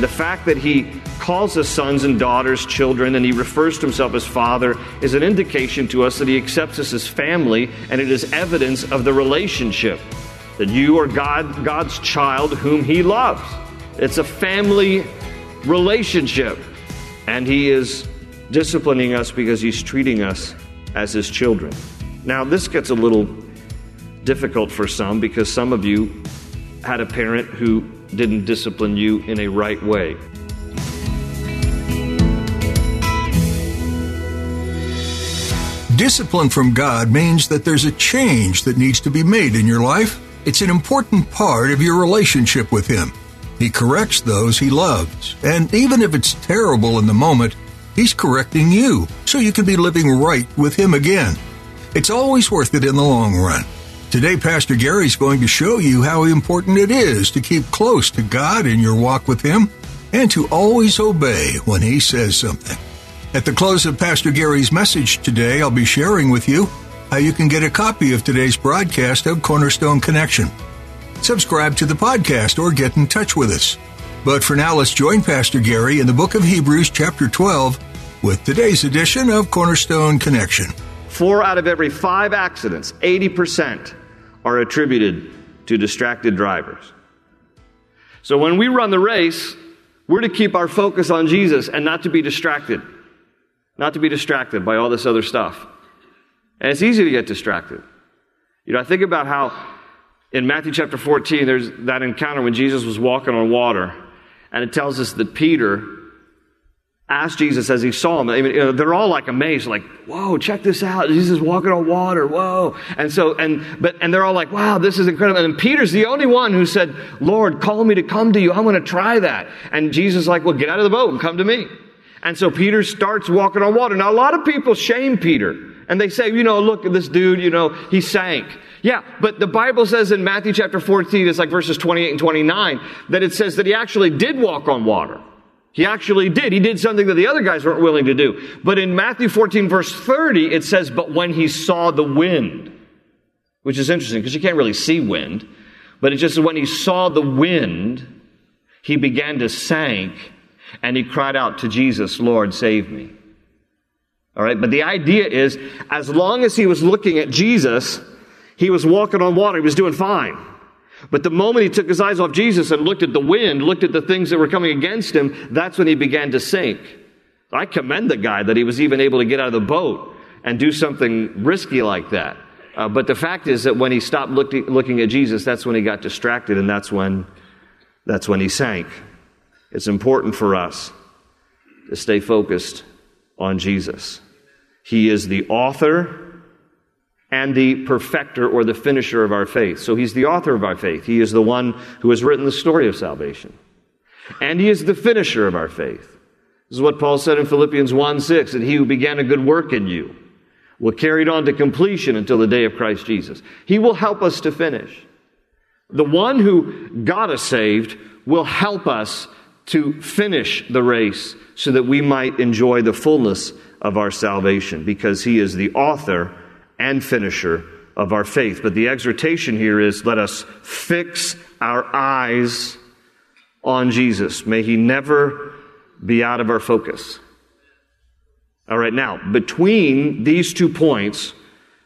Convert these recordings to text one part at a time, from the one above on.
And the fact that he calls us sons and daughters, children, and he refers to himself as father is an indication to us that he accepts us as family, and it is evidence of the relationship that you are God, God's child whom he loves. It's a family relationship, and he is disciplining us because he's treating us as his children. Now, this gets a little difficult for some because some of you had a parent who didn't discipline you in a right way. Discipline from God means that there's a change that needs to be made in your life. It's an important part of your relationship with Him. He corrects those He loves, and even if it's terrible in the moment, He's correcting you so you can be living right with Him again. It's always worth it in the long run. Today, Pastor Gary is going to show you how important it is to keep close to God in your walk with Him and to always obey when He says something. At the close of Pastor Gary's message today, I'll be sharing with you how you can get a copy of today's broadcast of Cornerstone Connection. Subscribe to the podcast or get in touch with us. But for now, let's join Pastor Gary in the book of Hebrews, chapter 12, with today's edition of Cornerstone Connection. Four out of every five accidents, 80%, are attributed to distracted drivers. So when we run the race, we're to keep our focus on Jesus and not to be distracted. Not to be distracted by all this other stuff. And it's easy to get distracted. You know, I think about how in Matthew chapter 14, there's that encounter when Jesus was walking on water, and it tells us that Peter asked Jesus as he saw him. I mean, you know, they're all like amazed, like, "Whoa, check this out! Jesus walking on water! Whoa!" And so, and but, and they're all like, "Wow, this is incredible!" And Peter's the only one who said, "Lord, call me to come to you. I'm going to try that." And Jesus like, "Well, get out of the boat and come to me." And so Peter starts walking on water. Now, a lot of people shame Peter. And they say, you know, look at this dude, you know, he sank. Yeah, but the Bible says in Matthew chapter 14, it's like verses 28 and 29, that it says that he actually did walk on water. He actually did. He did something that the other guys weren't willing to do. But in Matthew 14, verse 30, it says, but when he saw the wind, which is interesting because you can't really see wind, but it just when he saw the wind, he began to sink and he cried out to Jesus, Lord, save me. All right, but the idea is as long as he was looking at Jesus, he was walking on water, he was doing fine. But the moment he took his eyes off Jesus and looked at the wind, looked at the things that were coming against him, that's when he began to sink. I commend the guy that he was even able to get out of the boat and do something risky like that. Uh, but the fact is that when he stopped looking, looking at Jesus, that's when he got distracted and that's when, that's when he sank. It's important for us to stay focused on Jesus. He is the author and the perfecter or the finisher of our faith. So he's the author of our faith. He is the one who has written the story of salvation. And he is the finisher of our faith. This is what Paul said in Philippians 1 6, that he who began a good work in you will carry it on to completion until the day of Christ Jesus. He will help us to finish. The one who got us saved will help us to finish the race so that we might enjoy the fullness of our salvation because he is the author and finisher of our faith. But the exhortation here is let us fix our eyes on Jesus. May he never be out of our focus. All right, now, between these two points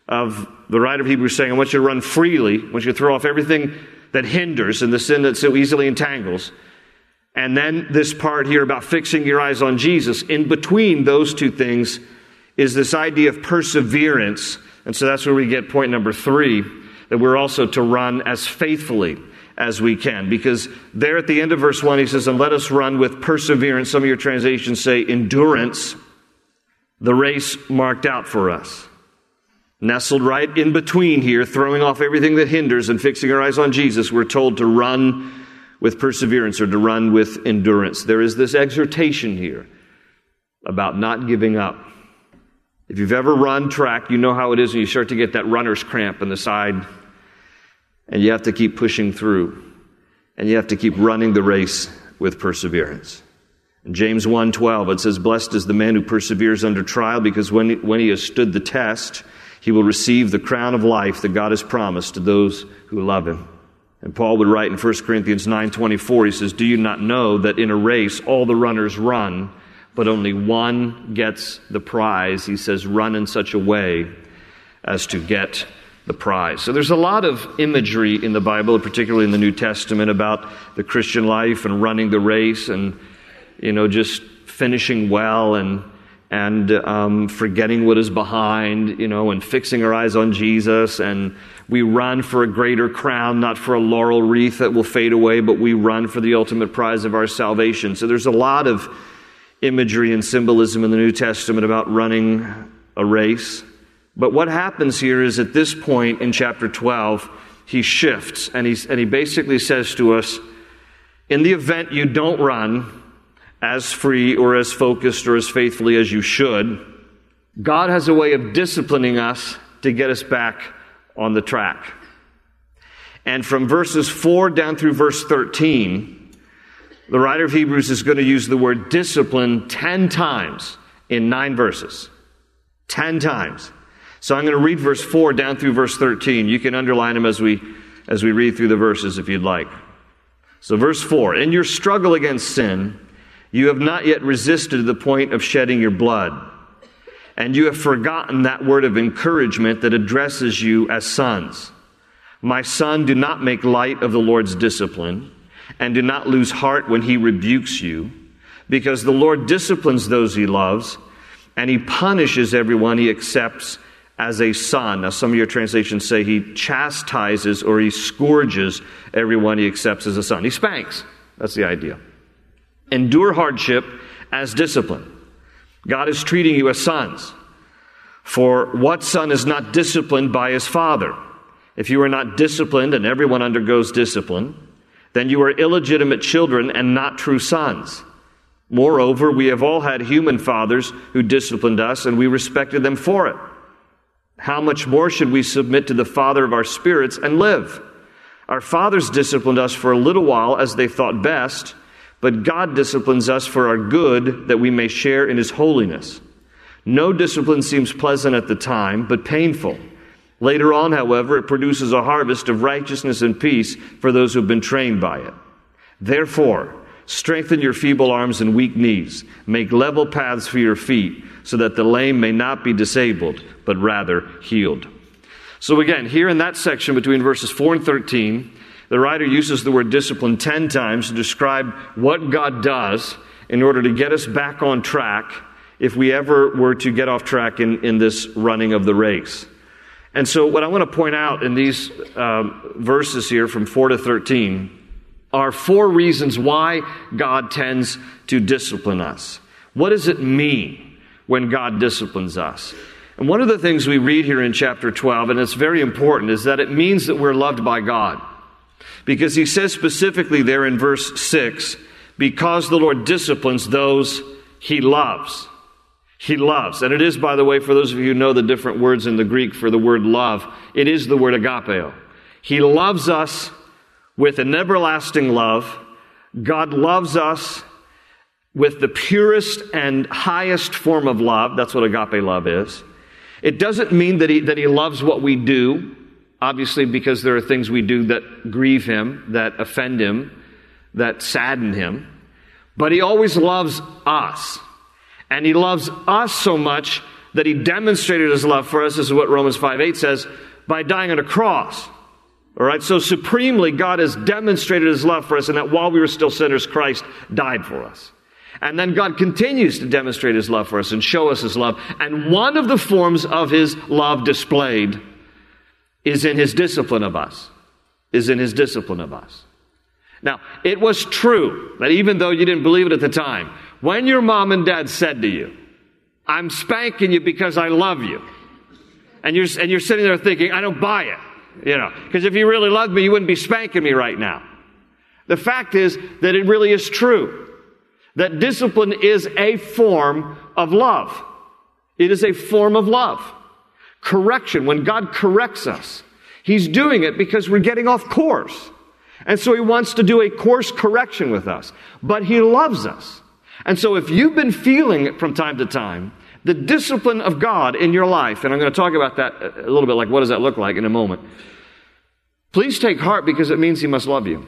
of the writer of Hebrews saying, I want you to run freely, I want you to throw off everything that hinders and the sin that so easily entangles. And then this part here about fixing your eyes on Jesus, in between those two things is this idea of perseverance. And so that's where we get point number three that we're also to run as faithfully as we can. Because there at the end of verse 1, he says, And let us run with perseverance. Some of your translations say endurance, the race marked out for us. Nestled right in between here, throwing off everything that hinders and fixing our eyes on Jesus, we're told to run with perseverance or to run with endurance. There is this exhortation here about not giving up. If you've ever run track, you know how it is when you start to get that runner's cramp in the side and you have to keep pushing through and you have to keep running the race with perseverance. In James 1:12 it says blessed is the man who perseveres under trial because when he, when he has stood the test he will receive the crown of life that God has promised to those who love him. And Paul would write in 1 Corinthians 9:24 he says do you not know that in a race all the runners run but only one gets the prize. He says, run in such a way as to get the prize. So there's a lot of imagery in the Bible, particularly in the New Testament, about the Christian life and running the race and, you know, just finishing well and and um, forgetting what is behind, you know, and fixing our eyes on Jesus. And we run for a greater crown, not for a laurel wreath that will fade away, but we run for the ultimate prize of our salvation. So there's a lot of imagery and symbolism in the New Testament about running a race. But what happens here is at this point in chapter 12, he shifts and, he's, and he basically says to us in the event you don't run as free or as focused or as faithfully as you should, God has a way of disciplining us to get us back on the track. And from verses 4 down through verse 13, the writer of Hebrews is going to use the word discipline 10 times in nine verses. 10 times. So I'm going to read verse 4 down through verse 13. You can underline them as we, as we read through the verses if you'd like. So, verse 4 In your struggle against sin, you have not yet resisted to the point of shedding your blood. And you have forgotten that word of encouragement that addresses you as sons. My son, do not make light of the Lord's discipline and do not lose heart when he rebukes you, because the Lord disciplines those he loves, and he punishes everyone he accepts as a son. Now, some of your translations say he chastises or he scourges everyone he accepts as a son. He spanks. That's the idea. Endure hardship as discipline. God is treating you as sons. For what son is not disciplined by his father? If you are not disciplined, and everyone undergoes discipline, then you are illegitimate children and not true sons. Moreover, we have all had human fathers who disciplined us, and we respected them for it. How much more should we submit to the Father of our spirits and live? Our fathers disciplined us for a little while as they thought best, but God disciplines us for our good that we may share in His holiness. No discipline seems pleasant at the time, but painful. Later on, however, it produces a harvest of righteousness and peace for those who have been trained by it. Therefore, strengthen your feeble arms and weak knees. Make level paths for your feet, so that the lame may not be disabled, but rather healed. So, again, here in that section between verses 4 and 13, the writer uses the word discipline 10 times to describe what God does in order to get us back on track if we ever were to get off track in, in this running of the race. And so, what I want to point out in these um, verses here from 4 to 13 are four reasons why God tends to discipline us. What does it mean when God disciplines us? And one of the things we read here in chapter 12, and it's very important, is that it means that we're loved by God. Because he says specifically there in verse 6, because the Lord disciplines those he loves. He loves. And it is, by the way, for those of you who know the different words in the Greek for the word love, it is the word agapeo. He loves us with an everlasting love. God loves us with the purest and highest form of love. That's what agape love is. It doesn't mean that he, that he loves what we do, obviously, because there are things we do that grieve him, that offend him, that sadden him. But he always loves us. And he loves us so much that he demonstrated his love for us, this is what Romans 5 8 says, by dying on a cross. All right, so supremely, God has demonstrated his love for us, and that while we were still sinners, Christ died for us. And then God continues to demonstrate his love for us and show us his love. And one of the forms of his love displayed is in his discipline of us. Is in his discipline of us. Now, it was true that even though you didn't believe it at the time, when your mom and dad said to you, I'm spanking you because I love you, and you're, and you're sitting there thinking, I don't buy it, you know, because if you really loved me, you wouldn't be spanking me right now. The fact is that it really is true that discipline is a form of love. It is a form of love. Correction, when God corrects us, He's doing it because we're getting off course. And so He wants to do a course correction with us. But He loves us. And so if you've been feeling it from time to time, the discipline of God in your life, and I'm going to talk about that a little bit, like what does that look like in a moment. Please take heart because it means He must love you.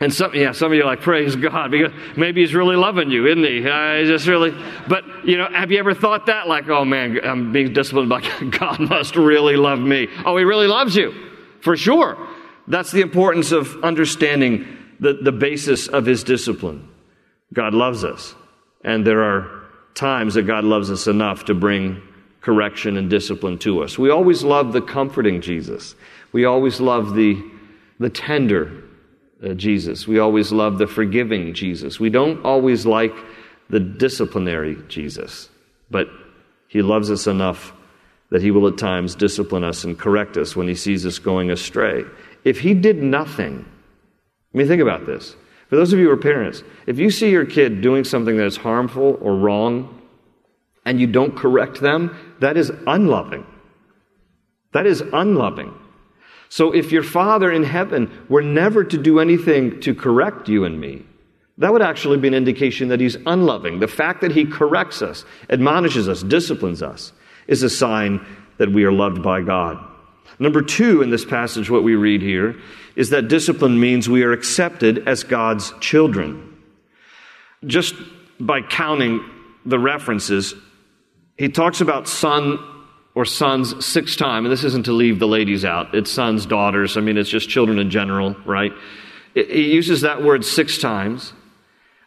And some, yeah, some of you are like, praise God, because maybe he's really loving you, isn't he? I just really, but you know, have you ever thought that? Like, oh man, I'm being disciplined by God must really love me. Oh, he really loves you, for sure. That's the importance of understanding the, the basis of his discipline. God loves us. And there are times that God loves us enough to bring correction and discipline to us. We always love the comforting Jesus. We always love the, the tender uh, Jesus. We always love the forgiving Jesus. We don't always like the disciplinary Jesus, but he loves us enough that he will at times discipline us and correct us when he sees us going astray. If he did nothing, I mean, think about this. For those of you who are parents, if you see your kid doing something that is harmful or wrong and you don't correct them, that is unloving. That is unloving. So if your Father in heaven were never to do anything to correct you and me, that would actually be an indication that he's unloving. The fact that he corrects us, admonishes us, disciplines us, is a sign that we are loved by God. Number two in this passage, what we read here, is that discipline means we are accepted as God's children. Just by counting the references, he talks about son or sons six times, and this isn't to leave the ladies out, it's sons, daughters, I mean, it's just children in general, right? He uses that word six times.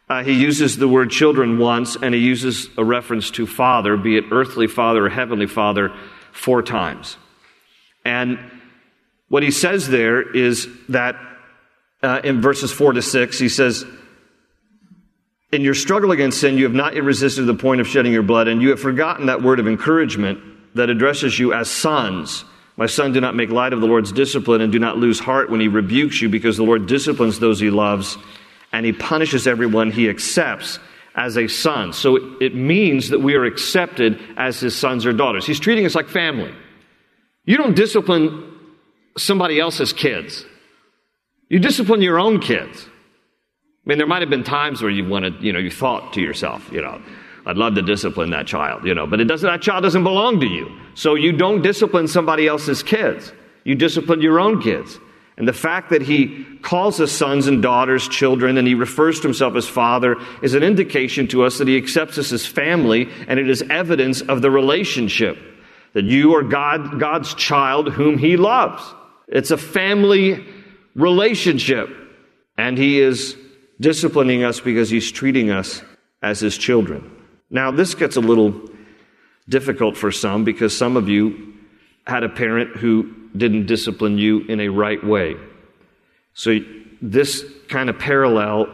Uh, he uses the word children once, and he uses a reference to father, be it earthly father or heavenly father, four times. And what he says there is that uh, in verses four to six, he says, In your struggle against sin, you have not yet resisted to the point of shedding your blood, and you have forgotten that word of encouragement that addresses you as sons. My son, do not make light of the Lord's discipline and do not lose heart when he rebukes you, because the Lord disciplines those he loves and he punishes everyone he accepts as a son. So it, it means that we are accepted as his sons or daughters. He's treating us like family. You don't discipline somebody else's kids, you discipline your own kids. I mean, there might have been times where you wanted, you know, you thought to yourself, you know, I'd love to discipline that child, you know, but it doesn't, that child doesn't belong to you. So you don't discipline somebody else's kids. You discipline your own kids. And the fact that he calls us sons and daughters, children, and he refers to himself as father is an indication to us that he accepts us as family, and it is evidence of the relationship that you are God, God's child whom he loves. It's a family relationship, and he is disciplining us because he's treating us as his children. Now, this gets a little difficult for some because some of you had a parent who didn't discipline you in a right way. So, this kind of parallel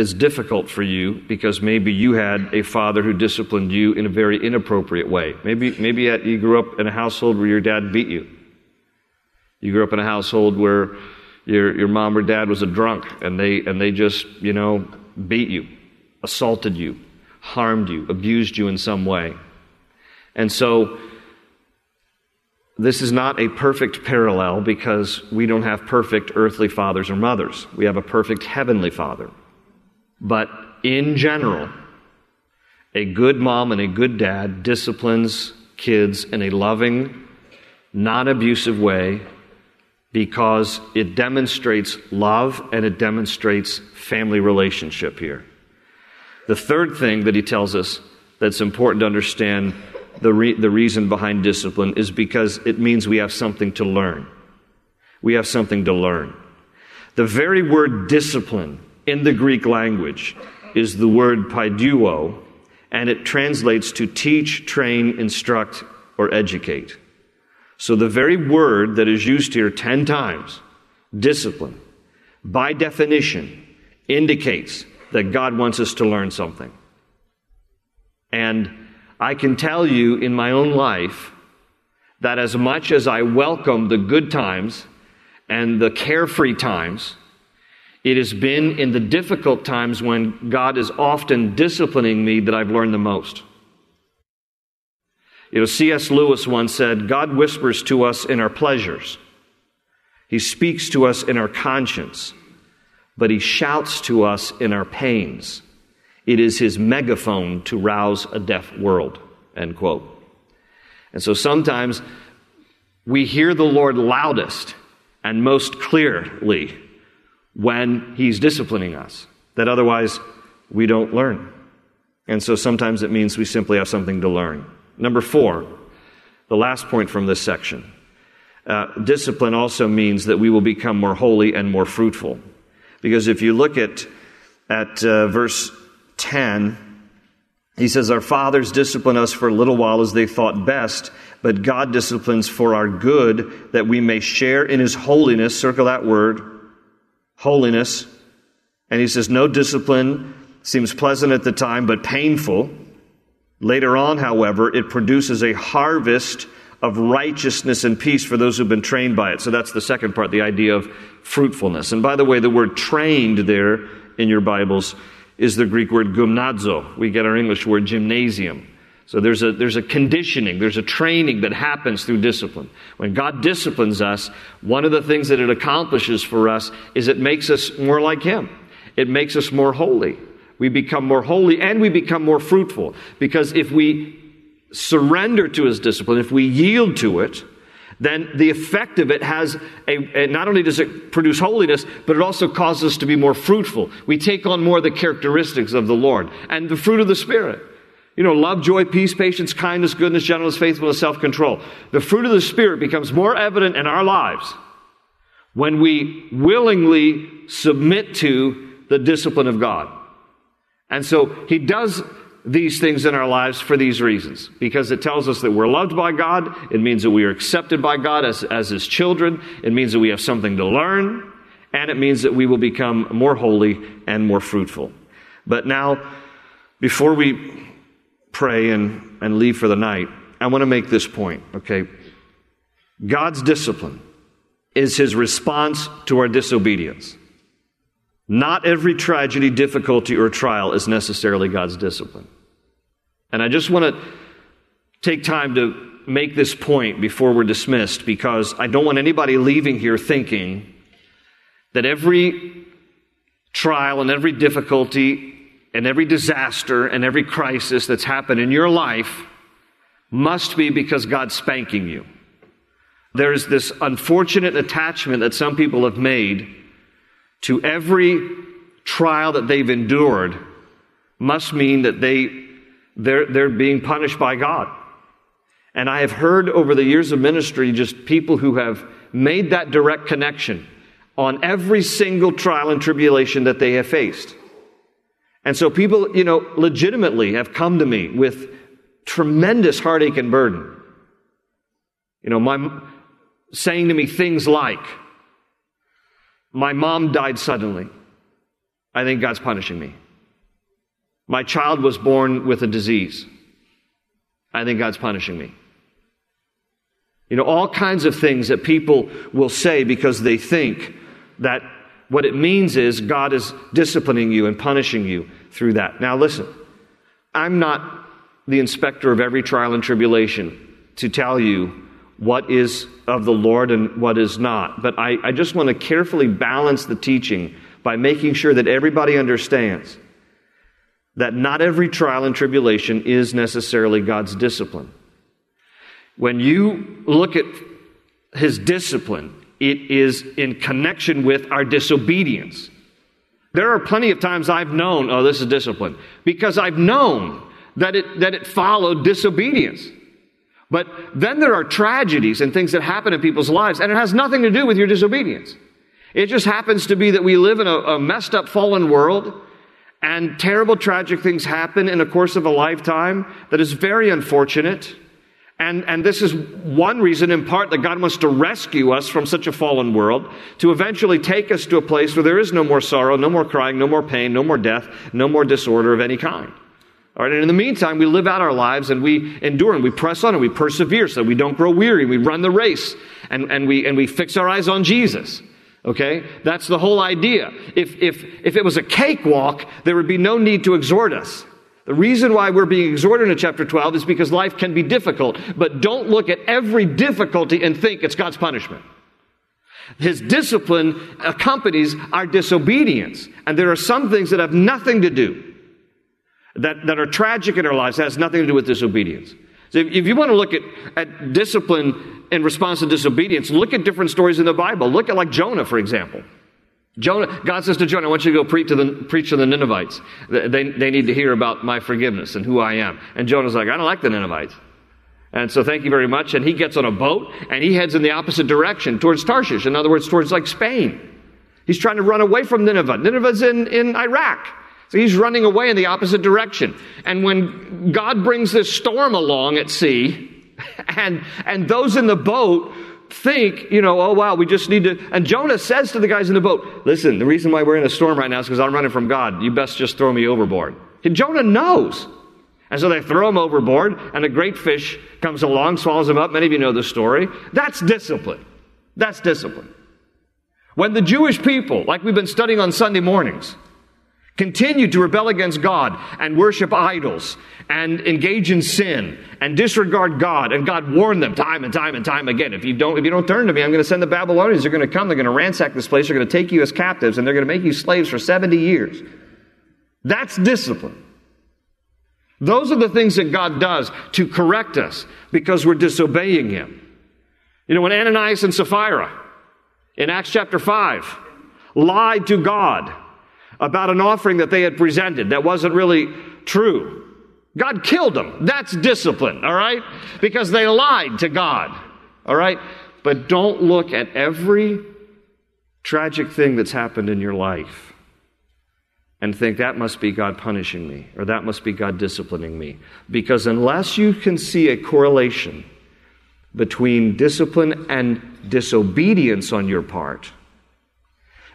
is difficult for you because maybe you had a father who disciplined you in a very inappropriate way. Maybe, maybe you grew up in a household where your dad beat you. You grew up in a household where your, your mom or dad was a drunk and they, and they just, you know, beat you, assaulted you, harmed you, abused you in some way. And so, this is not a perfect parallel because we don't have perfect earthly fathers or mothers. We have a perfect heavenly father. But in general, a good mom and a good dad disciplines kids in a loving, non abusive way because it demonstrates love and it demonstrates family relationship here. The third thing that he tells us that's important to understand the, re- the reason behind discipline is because it means we have something to learn. We have something to learn. The very word discipline in the Greek language is the word paideuo, and it translates to teach, train, instruct, or educate. So the very word that is used here 10 times, discipline, by definition, indicates that God wants us to learn something. And I can tell you in my own life that as much as I welcome the good times and the carefree times, it has been in the difficult times when God is often disciplining me that I've learned the most. You know, C.S. Lewis once said, God whispers to us in our pleasures. He speaks to us in our conscience, but he shouts to us in our pains. It is his megaphone to rouse a deaf world. End quote. And so sometimes we hear the Lord loudest and most clearly when he's disciplining us, that otherwise we don't learn. And so sometimes it means we simply have something to learn. Number four, the last point from this section. Uh, discipline also means that we will become more holy and more fruitful. Because if you look at, at uh, verse 10, he says, Our fathers discipline us for a little while as they thought best, but God disciplines for our good that we may share in his holiness. Circle that word, holiness. And he says, No discipline seems pleasant at the time, but painful. Later on, however, it produces a harvest of righteousness and peace for those who've been trained by it. So that's the second part, the idea of fruitfulness. And by the way, the word trained there in your Bibles is the Greek word gymnazo. We get our English word gymnasium. So there's a, there's a conditioning, there's a training that happens through discipline. When God disciplines us, one of the things that it accomplishes for us is it makes us more like Him. It makes us more holy. We become more holy and we become more fruitful. Because if we surrender to His discipline, if we yield to it, then the effect of it has a, not only does it produce holiness, but it also causes us to be more fruitful. We take on more of the characteristics of the Lord and the fruit of the Spirit. You know, love, joy, peace, patience, kindness, goodness, gentleness, faithfulness, self control. The fruit of the Spirit becomes more evident in our lives when we willingly submit to the discipline of God. And so He does these things in our lives for these reasons. Because it tells us that we're loved by God. It means that we are accepted by God as, as His children. It means that we have something to learn. And it means that we will become more holy and more fruitful. But now, before we pray and, and leave for the night, I want to make this point, okay? God's discipline is His response to our disobedience. Not every tragedy, difficulty, or trial is necessarily God's discipline. And I just want to take time to make this point before we're dismissed because I don't want anybody leaving here thinking that every trial and every difficulty and every disaster and every crisis that's happened in your life must be because God's spanking you. There's this unfortunate attachment that some people have made to every trial that they've endured must mean that they, they're, they're being punished by God. And I have heard over the years of ministry just people who have made that direct connection on every single trial and tribulation that they have faced. And so people, you know, legitimately have come to me with tremendous heartache and burden. You know, my, saying to me things like, my mom died suddenly. I think God's punishing me. My child was born with a disease. I think God's punishing me. You know, all kinds of things that people will say because they think that what it means is God is disciplining you and punishing you through that. Now, listen, I'm not the inspector of every trial and tribulation to tell you what is of the Lord and what is not. But I, I just want to carefully balance the teaching by making sure that everybody understands that not every trial and tribulation is necessarily God's discipline. When you look at his discipline, it is in connection with our disobedience. There are plenty of times I've known, oh, this is discipline, because I've known that it, that it followed disobedience. But then there are tragedies and things that happen in people's lives, and it has nothing to do with your disobedience. It just happens to be that we live in a, a messed up, fallen world, And terrible, tragic things happen in the course of a lifetime that is very unfortunate. And, and this is one reason, in part, that God wants to rescue us from such a fallen world, to eventually take us to a place where there is no more sorrow, no more crying, no more pain, no more death, no more disorder of any kind. All right, and in the meantime, we live out our lives and we endure and we press on and we persevere so we don't grow weary. We run the race and, and, we, and we fix our eyes on Jesus. Okay? That's the whole idea. If, if, if it was a cakewalk, there would be no need to exhort us. The reason why we're being exhorted in chapter 12 is because life can be difficult. But don't look at every difficulty and think it's God's punishment. His discipline accompanies our disobedience. And there are some things that have nothing to do, that, that are tragic in our lives, that has nothing to do with disobedience. So if, if you want to look at, at discipline in response to disobedience, look at different stories in the Bible. Look at like Jonah, for example. Jonah, God says to Jonah, I want you to go preach to the, preach to the Ninevites. They, they need to hear about my forgiveness and who I am. And Jonah's like, I don't like the Ninevites. And so thank you very much. And he gets on a boat and he heads in the opposite direction towards Tarshish. In other words, towards like Spain. He's trying to run away from Nineveh. Nineveh's in, in Iraq. So he's running away in the opposite direction. And when God brings this storm along at sea, and, and those in the boat think, you know, oh wow, we just need to. And Jonah says to the guys in the boat, listen, the reason why we're in a storm right now is because I'm running from God. You best just throw me overboard. And Jonah knows. And so they throw him overboard, and a great fish comes along, swallows him up. Many of you know the story. That's discipline. That's discipline. When the Jewish people, like we've been studying on Sunday mornings, continued to rebel against God and worship idols and engage in sin and disregard God. And God warned them time and time and time again. If you don't, if you don't turn to me, I'm going to send the Babylonians. They're going to come. They're going to ransack this place. They're going to take you as captives and they're going to make you slaves for 70 years. That's discipline. Those are the things that God does to correct us because we're disobeying Him. You know, when Ananias and Sapphira in Acts chapter 5 lied to God about an offering that they had presented that wasn't really true. God killed them. That's discipline, all right? Because they lied to God, all right? But don't look at every tragic thing that's happened in your life and think that must be God punishing me or that must be God disciplining me. Because unless you can see a correlation between discipline and disobedience on your part,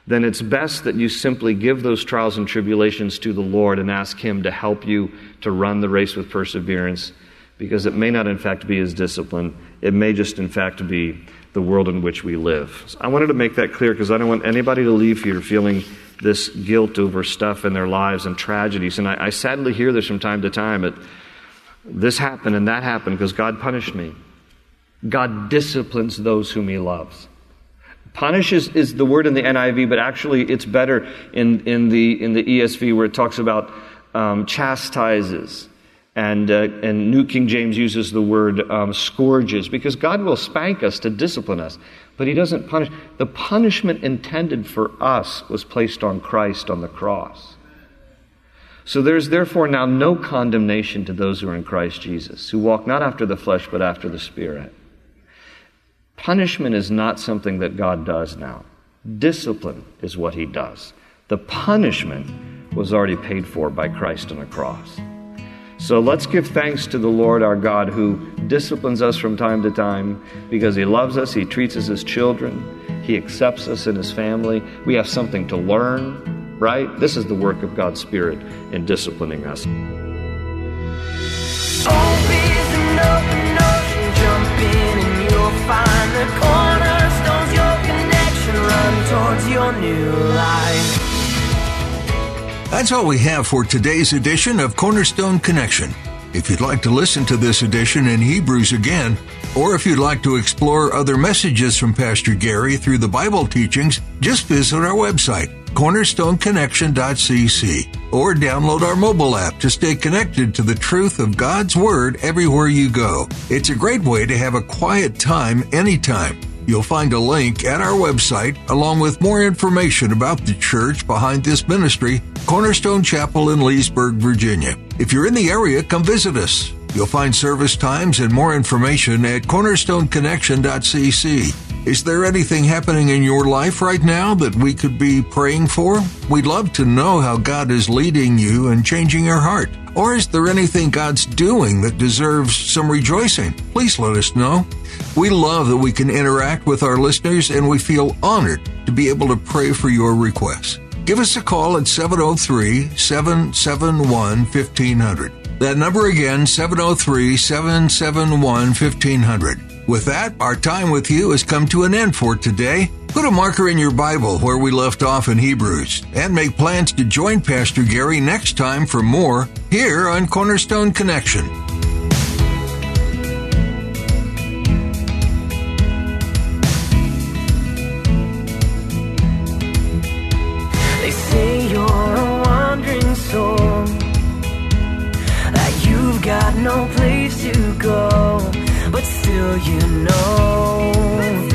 then it's best that you simply give those trials and tribulations to the Lord and ask Him to help you to run the race with perseverance, because it may not, in fact, be His discipline. It may just, in fact, be the world in which we live. So I wanted to make that clear because I don't want anybody to leave here feeling this guilt over stuff in their lives and tragedies. And I, I sadly hear this from time to time that this happened and that happened because God punished me. God disciplines those whom He loves. Punish is, is, the word in the NIV, but actually it's better in, in, the, in the ESV where it talks about um, chastises. And, uh, and New King James uses the word um, scourges because God will spank us to discipline us, but He doesn't punish. The punishment intended for us was placed on Christ on the cross. So there's therefore now no condemnation to those who are in Christ Jesus, who walk not after the flesh, but after the Spirit. Punishment is not something that God does now. Discipline is what He does. The punishment was already paid for by Christ on the cross. So let's give thanks to the Lord our God who disciplines us from time to time because He loves us, He treats us as children, He accepts us in His family. We have something to learn, right? This is the work of God's Spirit in disciplining us. Find the cornerstones, your connection, run towards your new life. That's all we have for today's edition of Cornerstone Connection. If you'd like to listen to this edition in Hebrews again, or if you'd like to explore other messages from Pastor Gary through the Bible teachings, just visit our website, cornerstoneconnection.cc, or download our mobile app to stay connected to the truth of God's Word everywhere you go. It's a great way to have a quiet time anytime. You'll find a link at our website along with more information about the church behind this ministry, Cornerstone Chapel in Leesburg, Virginia. If you're in the area, come visit us. You'll find service times and more information at cornerstoneconnection.cc. Is there anything happening in your life right now that we could be praying for? We'd love to know how God is leading you and changing your heart. Or is there anything God's doing that deserves some rejoicing? Please let us know. We love that we can interact with our listeners and we feel honored to be able to pray for your requests. Give us a call at 703 771 1500. That number again, 703 771 1500. With that, our time with you has come to an end for today. Put a marker in your Bible where we left off in Hebrews and make plans to join Pastor Gary next time for more here on Cornerstone Connection. Still you know,